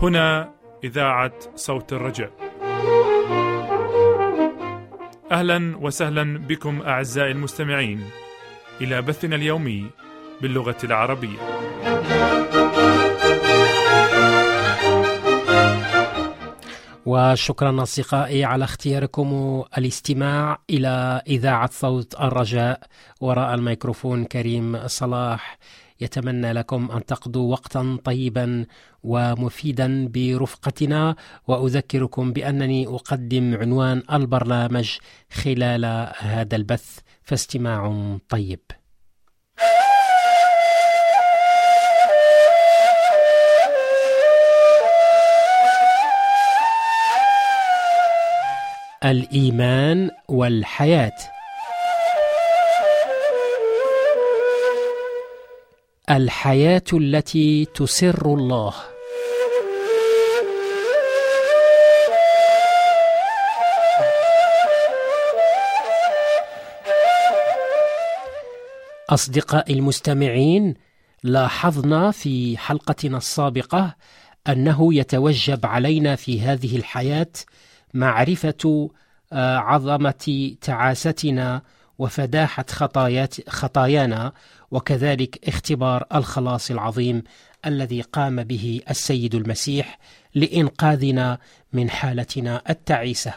هنا إذاعة صوت الرجاء. أهلا وسهلا بكم أعزائي المستمعين إلى بثنا اليومي باللغة العربية. وشكرا أصدقائي على اختياركم الاستماع إلى إذاعة صوت الرجاء وراء الميكروفون كريم صلاح. يتمنى لكم أن تقضوا وقتا طيبا ومفيدا برفقتنا وأذكركم بأنني أقدم عنوان البرنامج خلال هذا البث فاستماع طيب. الإيمان والحياة. الحياة التي تسر الله. أصدقائي المستمعين لاحظنا في حلقتنا السابقة أنه يتوجب علينا في هذه الحياة معرفة عظمة تعاستنا وفداحة خطايات خطايانا وكذلك اختبار الخلاص العظيم الذي قام به السيد المسيح لإنقاذنا من حالتنا التعيسة.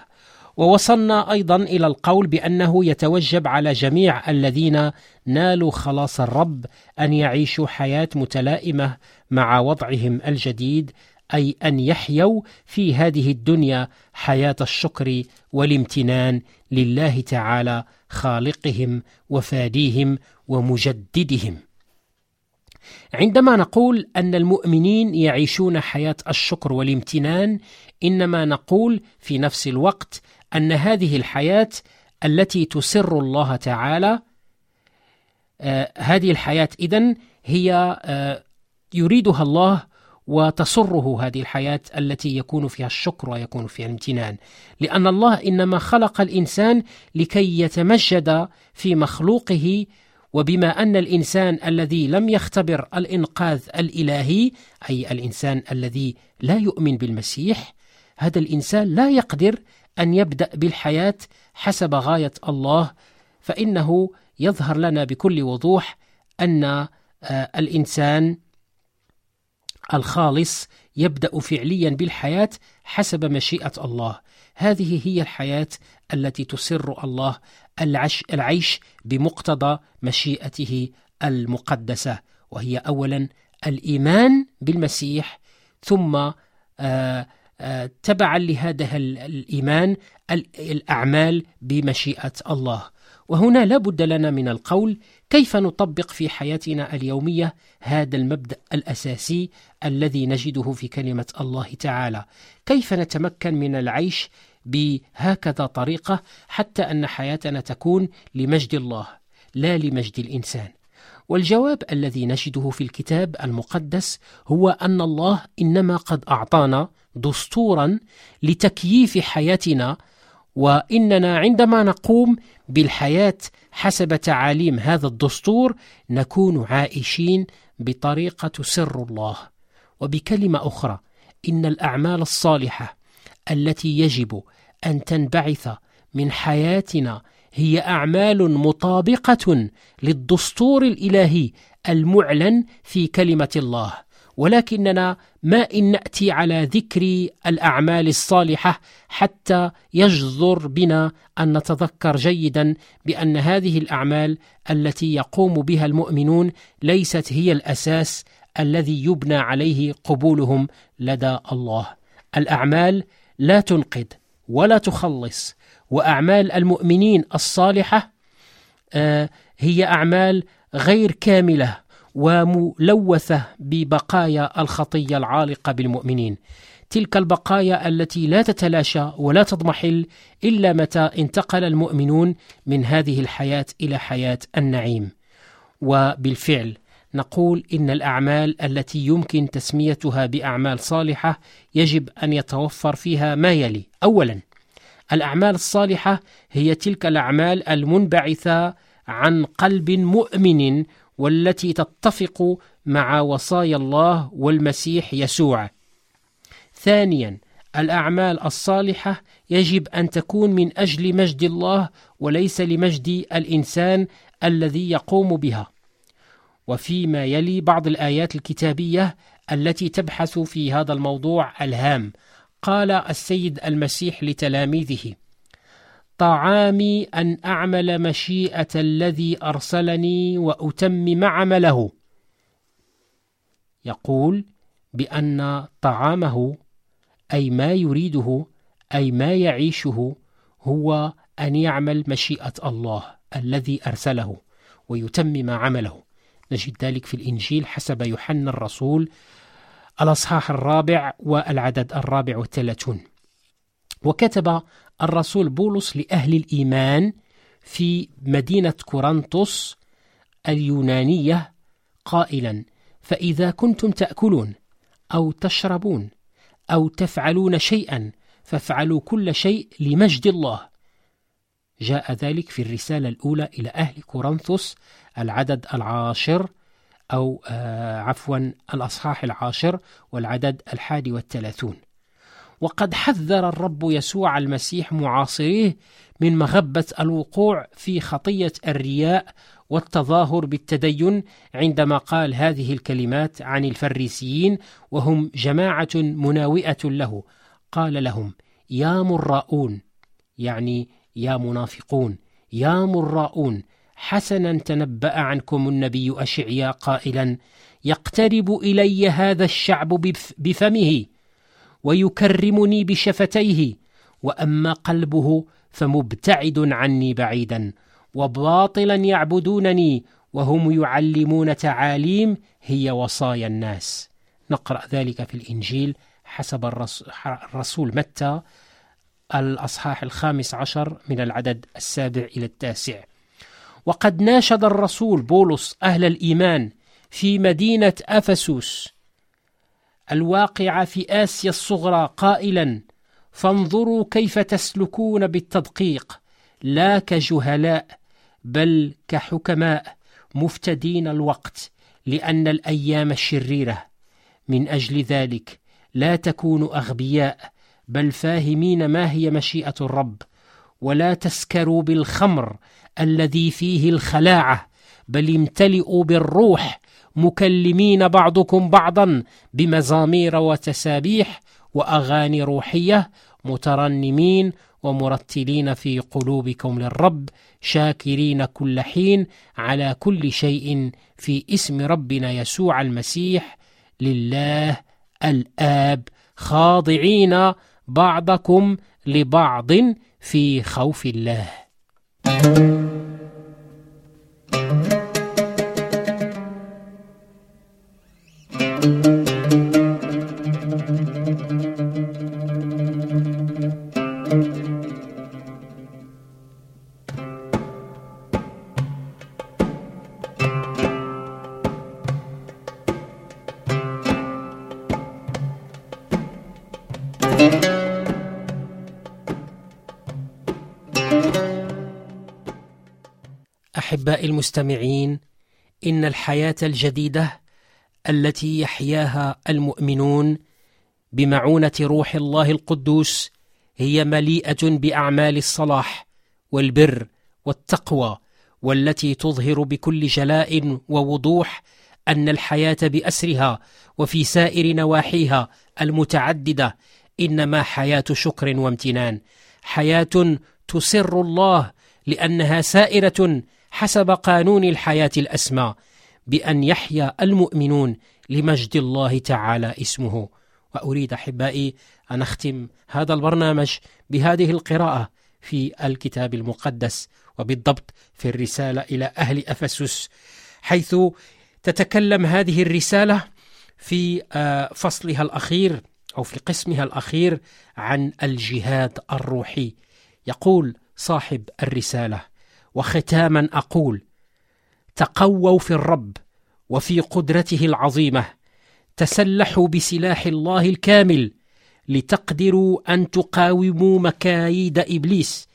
ووصلنا أيضا إلى القول بأنه يتوجب على جميع الذين نالوا خلاص الرب أن يعيشوا حياة متلائمة مع وضعهم الجديد أي أن يحيوا في هذه الدنيا حياة الشكر والامتنان لله تعالى خالقهم وفاديهم ومجددهم. عندما نقول أن المؤمنين يعيشون حياة الشكر والامتنان، إنما نقول في نفس الوقت أن هذه الحياة التي تسر الله تعالى آه هذه الحياة إذن هي آه يريدها الله وتسره هذه الحياة التي يكون فيها الشكر ويكون فيها الامتنان. لأن الله إنما خلق الإنسان لكي يتمجد في مخلوقه وبما أن الإنسان الذي لم يختبر الإنقاذ الإلهي أي الإنسان الذي لا يؤمن بالمسيح هذا الإنسان لا يقدر أن يبدأ بالحياة حسب غاية الله فإنه يظهر لنا بكل وضوح أن الإنسان الخالص يبدأ فعليا بالحياة حسب مشيئة الله. هذه هي الحياة التي تسر الله العيش بمقتضى مشيئته المقدسة وهي اولا الإيمان بالمسيح ثم آآ تبعا لهذا الإيمان الأعمال بمشيئة الله. وهنا لا بد لنا من القول كيف نطبق في حياتنا اليومية هذا المبدأ الأساسي الذي نجده في كلمة الله تعالى. كيف نتمكن من العيش بهكذا طريقة حتى أن حياتنا تكون لمجد الله لا لمجد الإنسان؟ والجواب الذي نجده في الكتاب المقدس هو أن الله إنما قد أعطانا دستورا لتكييف حياتنا وإننا عندما نقوم بالحياة حسب تعاليم هذا الدستور نكون عائشين بطريقة تسر الله. وبكلمة أخرى إن الأعمال الصالحة التي يجب أن تنبعث من حياتنا هي أعمال مطابقة للدستور الإلهي المعلن في كلمة الله. ولكننا ما إن نأتي على ذكر الأعمال الصالحة حتى يجذر بنا أن نتذكر جيدا بأن هذه الأعمال التي يقوم بها المؤمنون ليست هي الأساس الذي يبنى عليه قبولهم لدى الله. الأعمال لا تنقذ ولا تخلص وأعمال المؤمنين الصالحة آه هي أعمال غير كاملة وملوثة ببقايا الخطية العالقة بالمؤمنين. تلك البقايا التي لا تتلاشى ولا تضمحل إلا متى انتقل المؤمنون من هذه الحياة إلى حياة النعيم. وبالفعل نقول إن الأعمال التي يمكن تسميتها بأعمال صالحة يجب أن يتوفر فيها ما يلي. أولا الأعمال الصالحة هي تلك الأعمال المنبعثة عن قلب مؤمن والتي تتفق مع وصايا الله والمسيح يسوع. ثانيا الأعمال الصالحة يجب أن تكون من أجل مجد الله وليس لمجد الإنسان الذي يقوم بها. وفيما يلي بعض الآيات الكتابية التي تبحث في هذا الموضوع الهام. قال السيد المسيح لتلاميذه: طعامي أن أعمل مشيئة الذي أرسلني وأتمم عمله. يقول بأن طعامه أي ما يريده أي ما يعيشه هو أن يعمل مشيئة الله الذي أرسله ويتمم عمله نجد ذلك في الإنجيل حسب يوحنا الرسول الأصحاح الرابع والعدد الرابع والثلاثون وكتب الرسول بولس لأهل الإيمان في مدينة كورنثوس اليونانية قائلا فإذا كنتم تأكلون أو تشربون أو تفعلون شيئا فافعلوا كل شيء لمجد الله. جاء ذلك في الرسالة الأولى إلى أهل كورنثوس العدد العاشر أو آه عفوا الأصحاح العاشر والعدد الحادي والثلاثون. وقد حذر الرب يسوع المسيح معاصريه من مغبة الوقوع في خطية الرياء والتظاهر بالتدين عندما قال هذه الكلمات عن الفريسيين وهم جماعة مناوئة له. قال لهم يا مراؤون يعني يا منافقون يا مراؤون حسنا تنبأ عنكم النبي أشعيا قائلا يقترب إلي هذا الشعب بفمه ويكرمني بشفتيه وأما قلبه فمبتعد عني بعيدا وباطلا يعبدونني وهم يعلمون تعاليم هي وصايا الناس. نقرأ ذلك في الإنجيل حسب الرسول متى الأصحاح الخامس عشر من العدد السابع إلى التاسع. وقد ناشد الرسول بولس أهل الإيمان في مدينة أفسوس الواقعة في آسيا الصغرى قائلا فانظروا كيف تسلكون بالتدقيق لا كجهلاء بل كحكماء مفتدين الوقت لأن الأيام الشريرة. من أجل ذلك لا تكونوا أغبياء بل فاهمين ما هي مشيئة الرب ولا تسكروا بالخمر الذي فيه الخلاعة بل امتلئوا بالروح مكلمين بعضكم بعضا بمزامير وتسابيح وأغاني روحية مترنمين ومرتلين في قلوبكم للرب شاكرين كل حين على كل شيء في اسم ربنا يسوع المسيح لله الآب خاضعين بعضكم لبعض في خوف الله. أحبائي المستمعين إن الحياة الجديدة التي يحياها المؤمنون بمعونة روح الله القدوس هي مليئة بأعمال الصلاح والبر والتقوى والتي تظهر بكل جلاء ووضوح أن الحياة بأسرها وفي سائر نواحيها المتعددة إنما حياة شكر وامتنان. حياة تسر الله لأنها سائرة حسب قانون الحياة الأسمى بأن يحيا المؤمنون لمجد الله تعالى اسمه. وأريد أحبائي أن أختم هذا البرنامج بهذه القراءة في الكتاب المقدس وبالضبط في الرسالة إلى أهل أفسس حيث تتكلم هذه الرسالة في فصلها الأخير أو في قسمها الأخير عن الجهاد الروحي. يقول صاحب الرسالة وختاما أقول تقووا في الرب وفي قدرته العظيمة تسلحوا بسلاح الله الكامل لتقدروا أن تقاوموا مكايد إبليس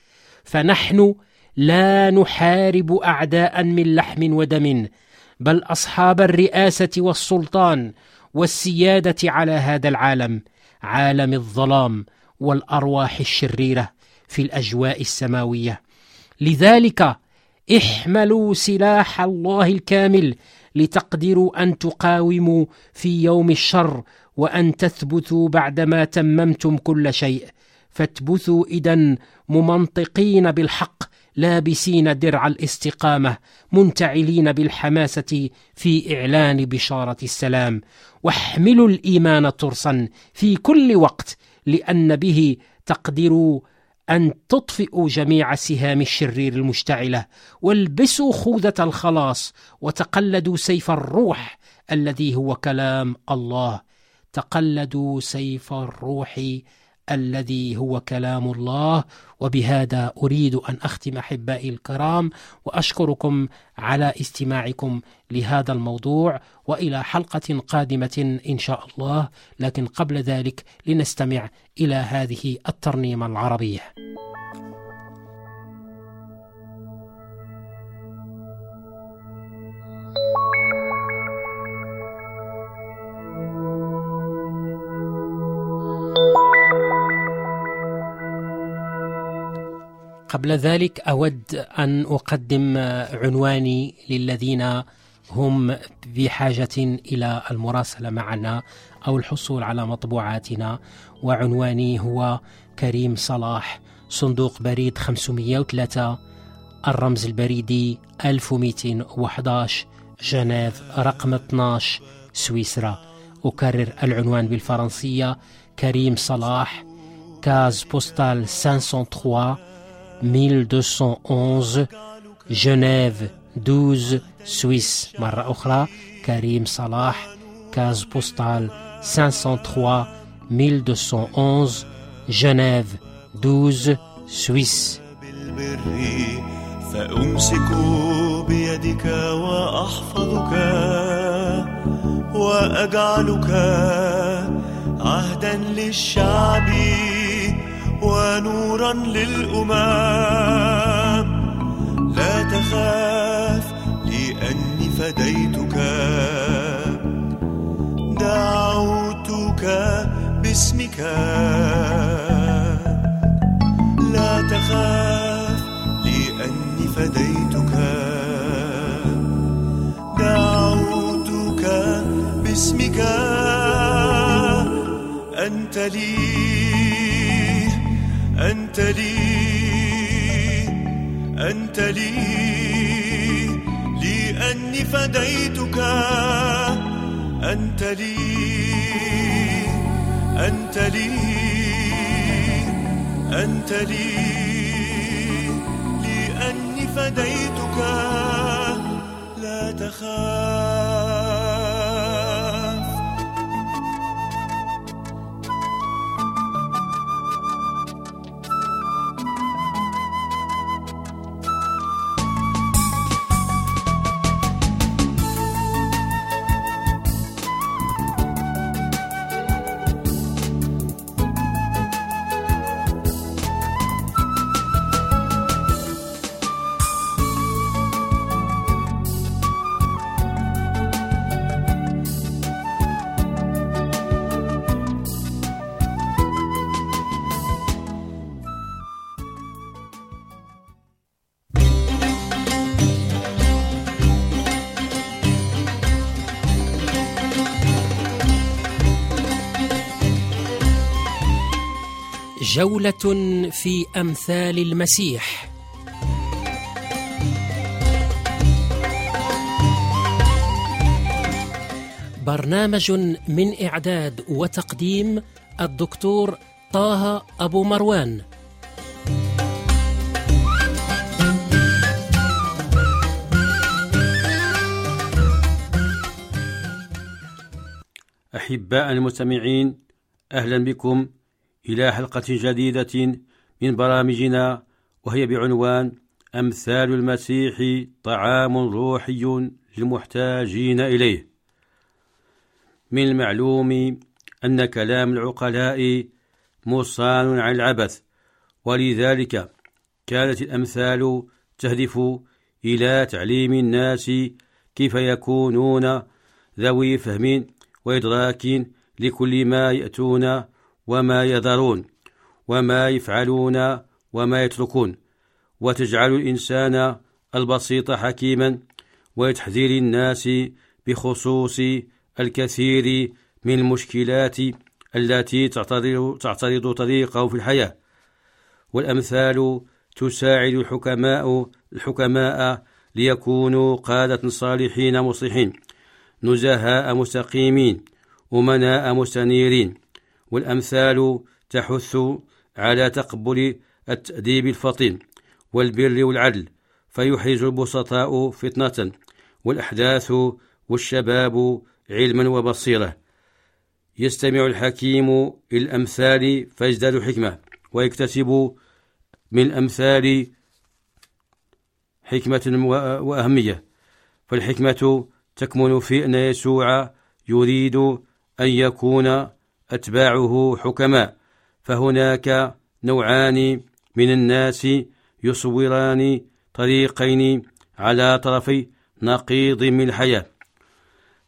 فنحن لا نحارب أعداء من لحم ودم بل أصحاب الرئاسة والسلطان والسيادة على هذا العالم عالم الظلام والأرواح الشريرة في الأجواء السماوية. لذلك احملوا سلاح الله الكامل لتقدروا أن تقاوموا في يوم الشر وأن تثبتوا بعدما تممتم كل شيء. فاثبتوا اذا ممنطقين بالحق لابسين درع الاستقامة منتعلين بالحماسة في إعلان بشارة السلام. واحملوا الإيمان ترسا في كل وقت لأن به تقدروا أن تطفئوا جميع سهام الشرير المشتعلة والبسوا خوذة الخلاص وتقلدوا سيف الروح الذي هو كلام الله. تقلدوا سيف الروح الذي هو كلام الله وبهذا أريد أن أختم أحبائي الكرام وأشكركم على استماعكم لهذا الموضوع وإلى حلقة قادمة إن شاء الله. لكن قبل ذلك لنستمع إلى هذه الترنيمة العربية. قبل ذلك أود أن أقدم عنواني للذين هم بحاجة إلى المراسلة معنا أو الحصول على مطبوعاتنا وعنواني هو كريم صلاح صندوق بريد 503 الرمز البريدي 1211 جنيف رقم 12 سويسرا. أكرر العنوان بالفرنسية كريم صلاح Case Postale 503 1211 جنيف 12 Suisse مرة أخرى كريم صلاح Case Postale 503 1211 جنيف 12 Suisse فأمسك بيدك وأحفظك وأجعلك عهدا للشعب. ونورا للأمم. لا تخاف لأني فديتك. دعوتك باسمك. لا تخاف لأني فديتك. دعوتك باسمك. أنت لي أنت لي أنت لي لأني فديتك. أنت لي أنت لي أنت لي لأني فديتك. لا تخاف. جولة في أمثال المسيح. برنامج من إعداد وتقديم الدكتور طه أبو مروان. أحباء المستمعين أهلا بكم. إلى حلقة جديدة من برامجنا وهي بعنوان أمثال المسيح طعام روحي للمحتاجين إليه. من المعلوم أن كلام العقلاء مصان عن العبث ولذلك كانت الأمثال تهدف إلى تعليم الناس كيف يكونون ذوي فهم وإدراك لكل ما يأتون وما يذرون وما يفعلون وما يتركون. وتجعل الإنسان البسيط حكيما وتحذير الناس بخصوص الكثير من المشكلات التي تعترض, تعترض طريقه في الحياة. والأمثال تساعد الحكماء الحكماء ليكونوا قادة صالحين مصلحين نزهاء مستقيمين أمناء مستنيرين. والأمثال تحث على تقبل التأديب الفطن والبر والعدل فيحرز البسطاء فتنة والأحداث والشباب علما وبصيرة. يستمع الحكيم إلى الأمثال فيزداد حكمة ويكتسب من الأمثال حكمة وأهمية. فالحكمة تكمن في أن يسوع يريد أن يكون أتباعه حكماء فهناك نوعان من الناس يصوران طريقين على طرفي نقيض من الحياة.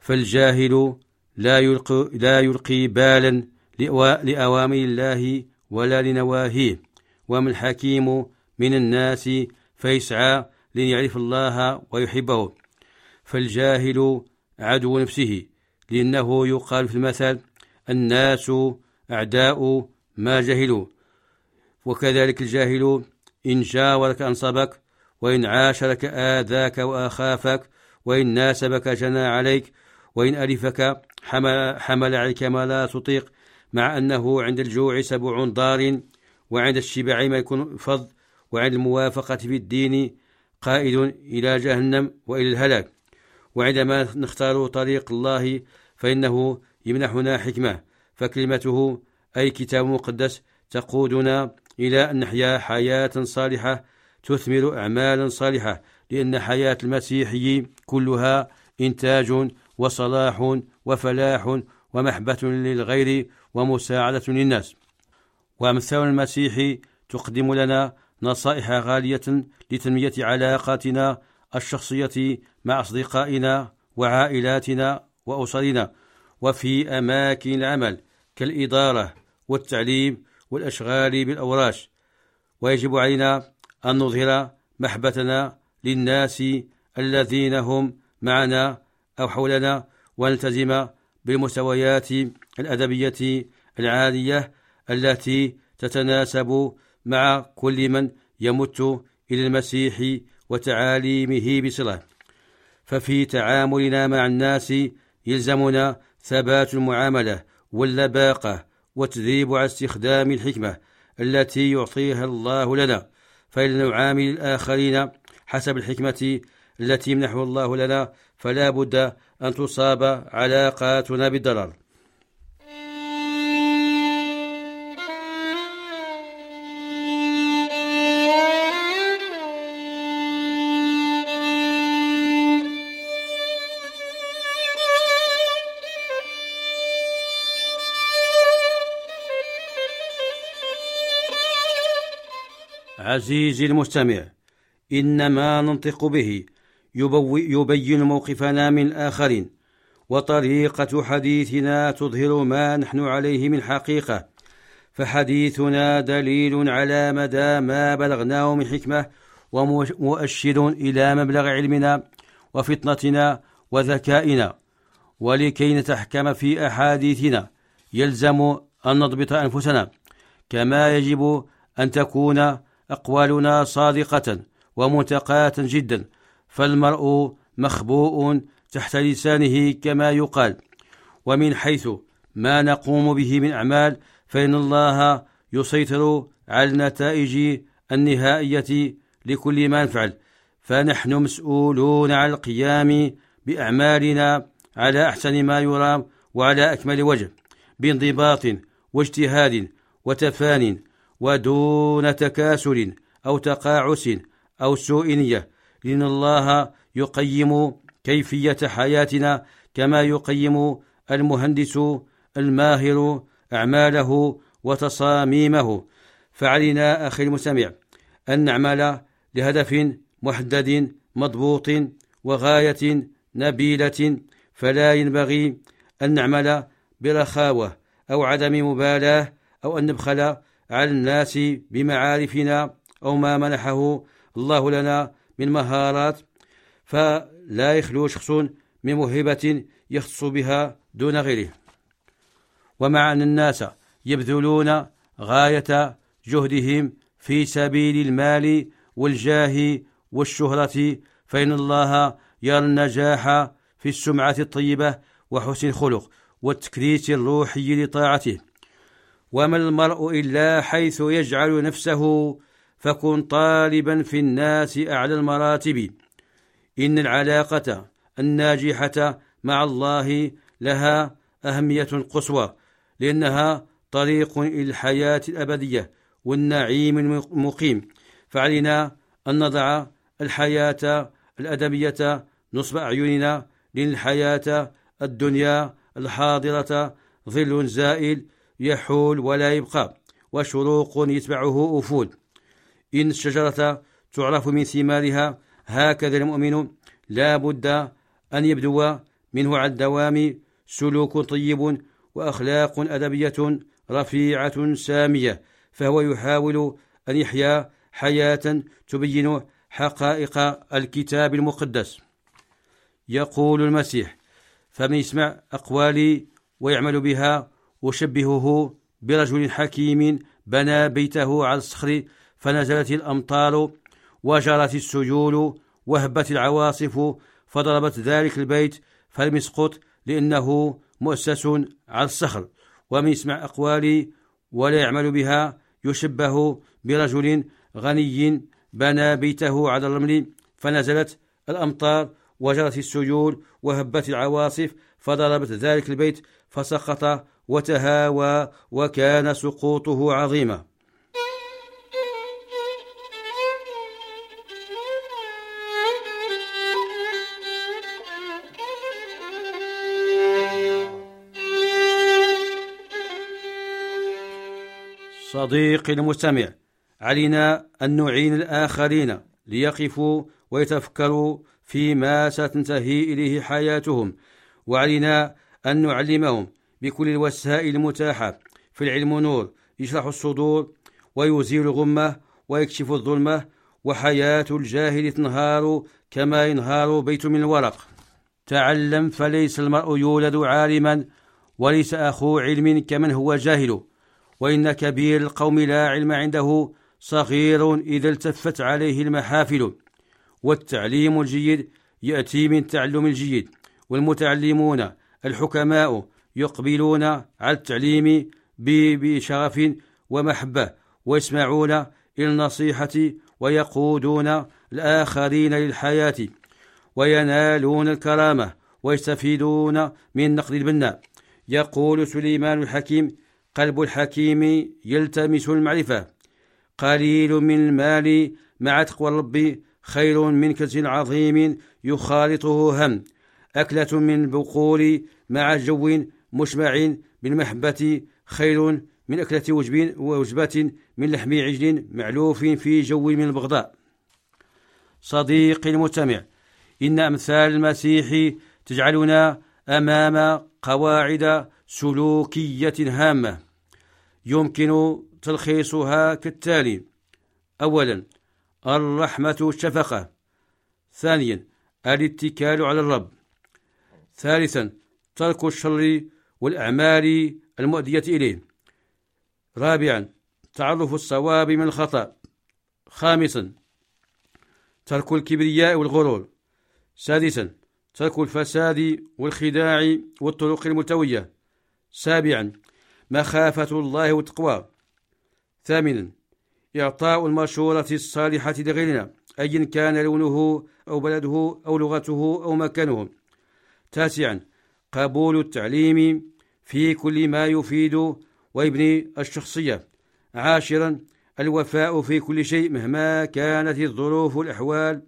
فالجاهل لا يلقي, لا يلقي بالا لأوامر الله ولا لنواهيه وما الحكيم من الناس فيسعى ليعرف الله ويحبه. فالجاهل عدو نفسه لأنه يقال في المثل الناس أعداء ما جهلوا. وكذلك الجاهل إن جاورك أنصبك وإن عاشرك آذاك وأخافك وإن ناسبك جنى عليك وإن ألفك حمل, حمل عليك ما لا تطيق مع أنه عند الجوع سبع ضار وعند الشبع ما يكون فض وعند الموافقة في الدين قائد إلى جهنم وإلى الهلاك. وعندما نختار طريق الله فإنه يمنحنا حكمة فكلمته أي كتاب مقدس تقودنا إلى أن نحيا حياة صالحة تثمر أعمالا صالحة لأن حياة المسيحي كلها إنتاج وصلاح وفلاح ومحبة للغير ومساعدة للناس. وأمثال المسيح تقدم لنا نصائح غالية لتنمية علاقاتنا الشخصية مع أصدقائنا وعائلاتنا وأسرنا. وفي أماكن العمل كالإدارة والتعليم والأشغال بالأوراش. ويجب علينا أن نظهر محبتنا للناس الذين هم معنا أو حولنا ونلتزم بالمستويات الأدبية العالية التي تتناسب مع كل من يمت إلى المسيح وتعاليمه بصلة. ففي تعاملنا مع الناس يلزمنا ثبات المعاملة واللباقة والتدريب على استخدام الحكمة التي يعطيها الله لنا. فإن نعامل الآخرين حسب الحكمة التي يمنحه الله لنا فلا بد أن تصاب علاقاتنا بالضرر عزيزي المستمع. إن ما ننطق به. يبين موقفنا من الآخرين وطريقة حديثنا تظهر ما نحن عليه من حقيقة. فحديثنا دليل على مدى ما بلغناه من حكمة ومؤشر إلى مبلغ علمنا وفطنتنا وذكائنا. ولكي نتحكم في أحاديثنا يلزم أن نضبط أنفسنا. كما يجب أن تكون أقوالنا صادقة ومتقاة جدا فالمرء مخبوء تحت لسانه كما يقال. ومن حيث ما نقوم به من أعمال فإن الله يسيطر على النتائج النهائية لكل ما نفعل. فنحن مسؤولون على القيام بأعمالنا على أحسن ما يرام وعلى أكمل وجه بانضباط واجتهاد وتفان ودون تكاسل أو تقاعس أو سوء نية. لأن الله يقيم كيفية حياتنا كما يقيم المهندس الماهر أعماله وتصاميمه. فعلينا أخي المستمع أن نعمل لهدف محدد مضبوط وغاية نبيلة. فلا ينبغي أن نعمل برخاوة أو عدم مبالاة أو أن نبخل على الناس بمعارفنا أو ما منحه الله لنا من مهارات فلا يخلو شخص من موهبة يختص بها دون غيره. ومع أن الناس يبذلون غاية جهدهم في سبيل المال والجاه والشهرة فإن الله يرى النجاح في السمعة الطيبة وحسن الخلق والتكريس الروحي لطاعته. وما المرء إلا حيث يجعل نفسه فكن طالبا في الناس أعلى المراتب. إن العلاقة الناجحة مع الله لها أهمية قصوى لأنها طريق إلى الحياة الأبدية والنعيم المقيم. فعلينا أن نضع الحياة الأدبية نصب أعيننا للحياة الدنيا الحاضرة ظل زائل يحول ولا يبقى وشروق يتبعه أفول. إن الشجرة تعرف من ثمارها هكذا المؤمن لا بد أن يبدو منه على الدوام سلوك طيب وأخلاق أدبية رفيعة سامية فهو يحاول أن يحيا حياة تبين حقائق الكتاب المقدس. يقول المسيح فمن يسمع أقوالي ويعمل بها أشبهه برجل حكيم بنى بيته على الصخر فنزلت الأمطار وجرت السيول وهبت العواصف فضربت ذلك البيت فلم يسقط لأنه مؤسس على الصخر. ومن يسمع أقوالي ولا يعمل بها يشبه برجل غني بنى بيته على الرمل فنزلت الأمطار وجرت السيول وهبت العواصف فضربت ذلك البيت فسقط وتهاوى وكان سقوطه عظيما. صديقي المستمع علينا أن نعين الآخرين ليقفوا ويتفكروا فيما ستنتهي إليه حياتهم وعلينا أن نعلمهم بكل الوسائل المتاحة. في العلم نور يشرح الصدور ويزيل الغمة ويكشف الظلمة وحياة الجاهل تنهار كما ينهار بيت من الورق. تعلم فليس المرء يولد عالما وليس أخو علم كمن هو جاهل. وإن كبير القوم لا علم عنده صغير إذا التفت عليه المحافل. والتعليم الجيد يأتي من تعلم الجيد. والمتعلمون الحكماء يقبلون على التعليم بشغف ومحبة ويسمعون إلى النصيحة ويقودون الآخرين للحياة وينالون الكرامة ويستفيدون من نقد البناء يقول سليمان الحكيم قلب الحكيم يلتمس المعرفة. قليل من المال مع تقوى الرب خير من كنز عظيم يخالطه هم. أكلة من البقول مع جو مشبع بالمحبة خير من أكلة وجب ووجبة من لحم عجل معلوف في جو من البغضاء صديقي المستمع إن أمثال المسيح تجعلنا أمام قواعد سلوكية هامة يمكن تلخيصها كالتالي أولا الرحمة والشفقة ثانيا الاتكال على الرب. ثالثا ترك الشر والأعمال المؤدية إليه. رابعا تعرف الصواب من الخطأ. خامسا ترك الكبرياء والغرور. سادسا ترك الفساد والخداع والطرق الملتوية سابعا مخافة الله والتقوى. ثامنا إعطاء المشورة الصالحة لغيرنا أيا كان لونه أو بلده أو لغته أو مكانه. تاسعا قبول التعليم في كل ما يفيد ويبني الشخصية. عاشرا الوفاء في كل شيء مهما كانت الظروف والأحوال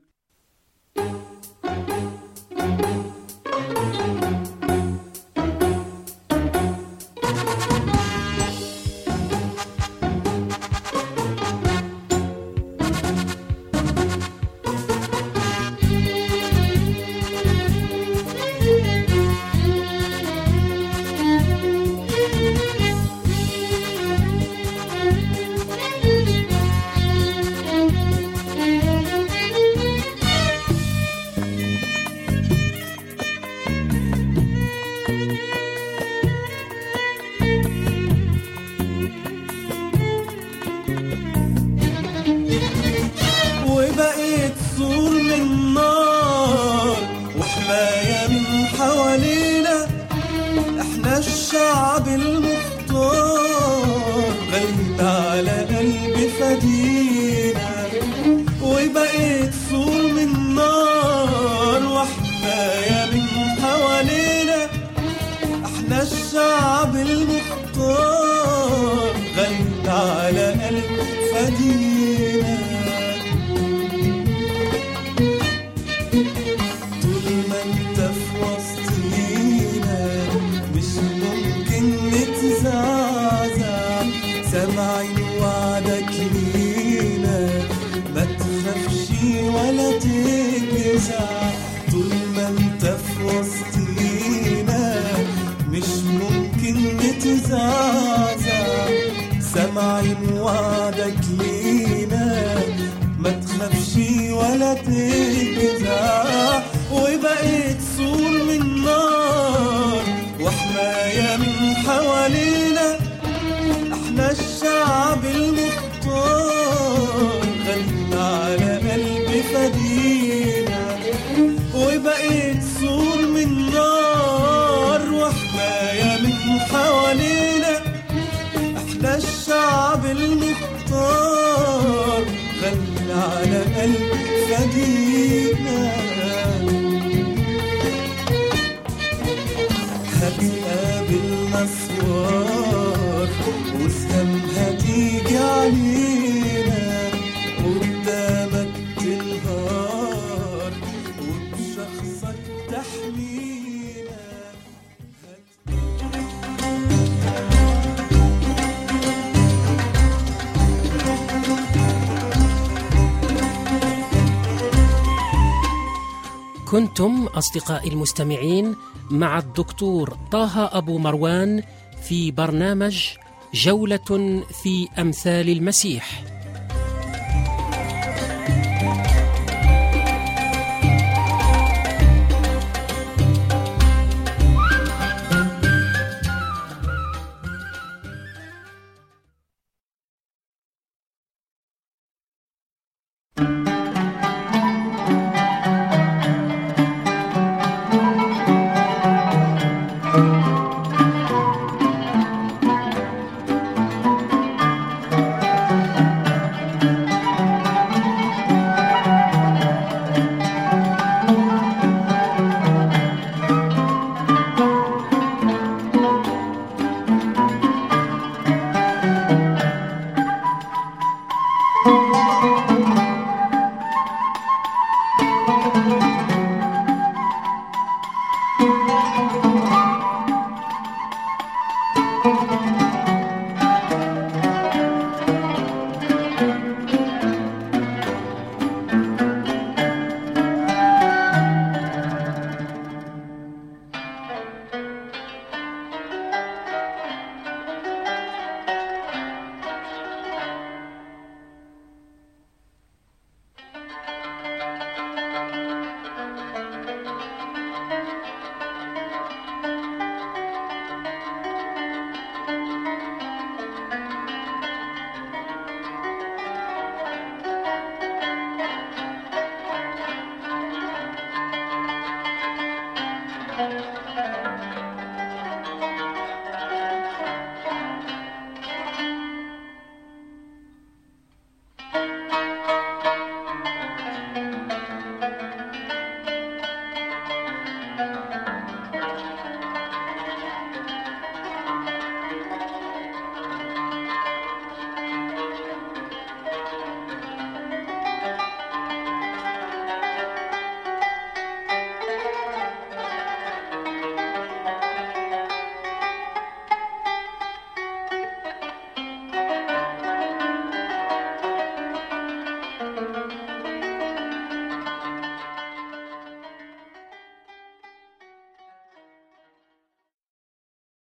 بقيت صورة. ممكن نتزعزع سمعي بوعدك لينا. ما تخافش ولا تجزع وبقيت كنتم أصدقائي المستمعين مع الدكتور طه أبو مروان في برنامج جولة في أمثال المسيح.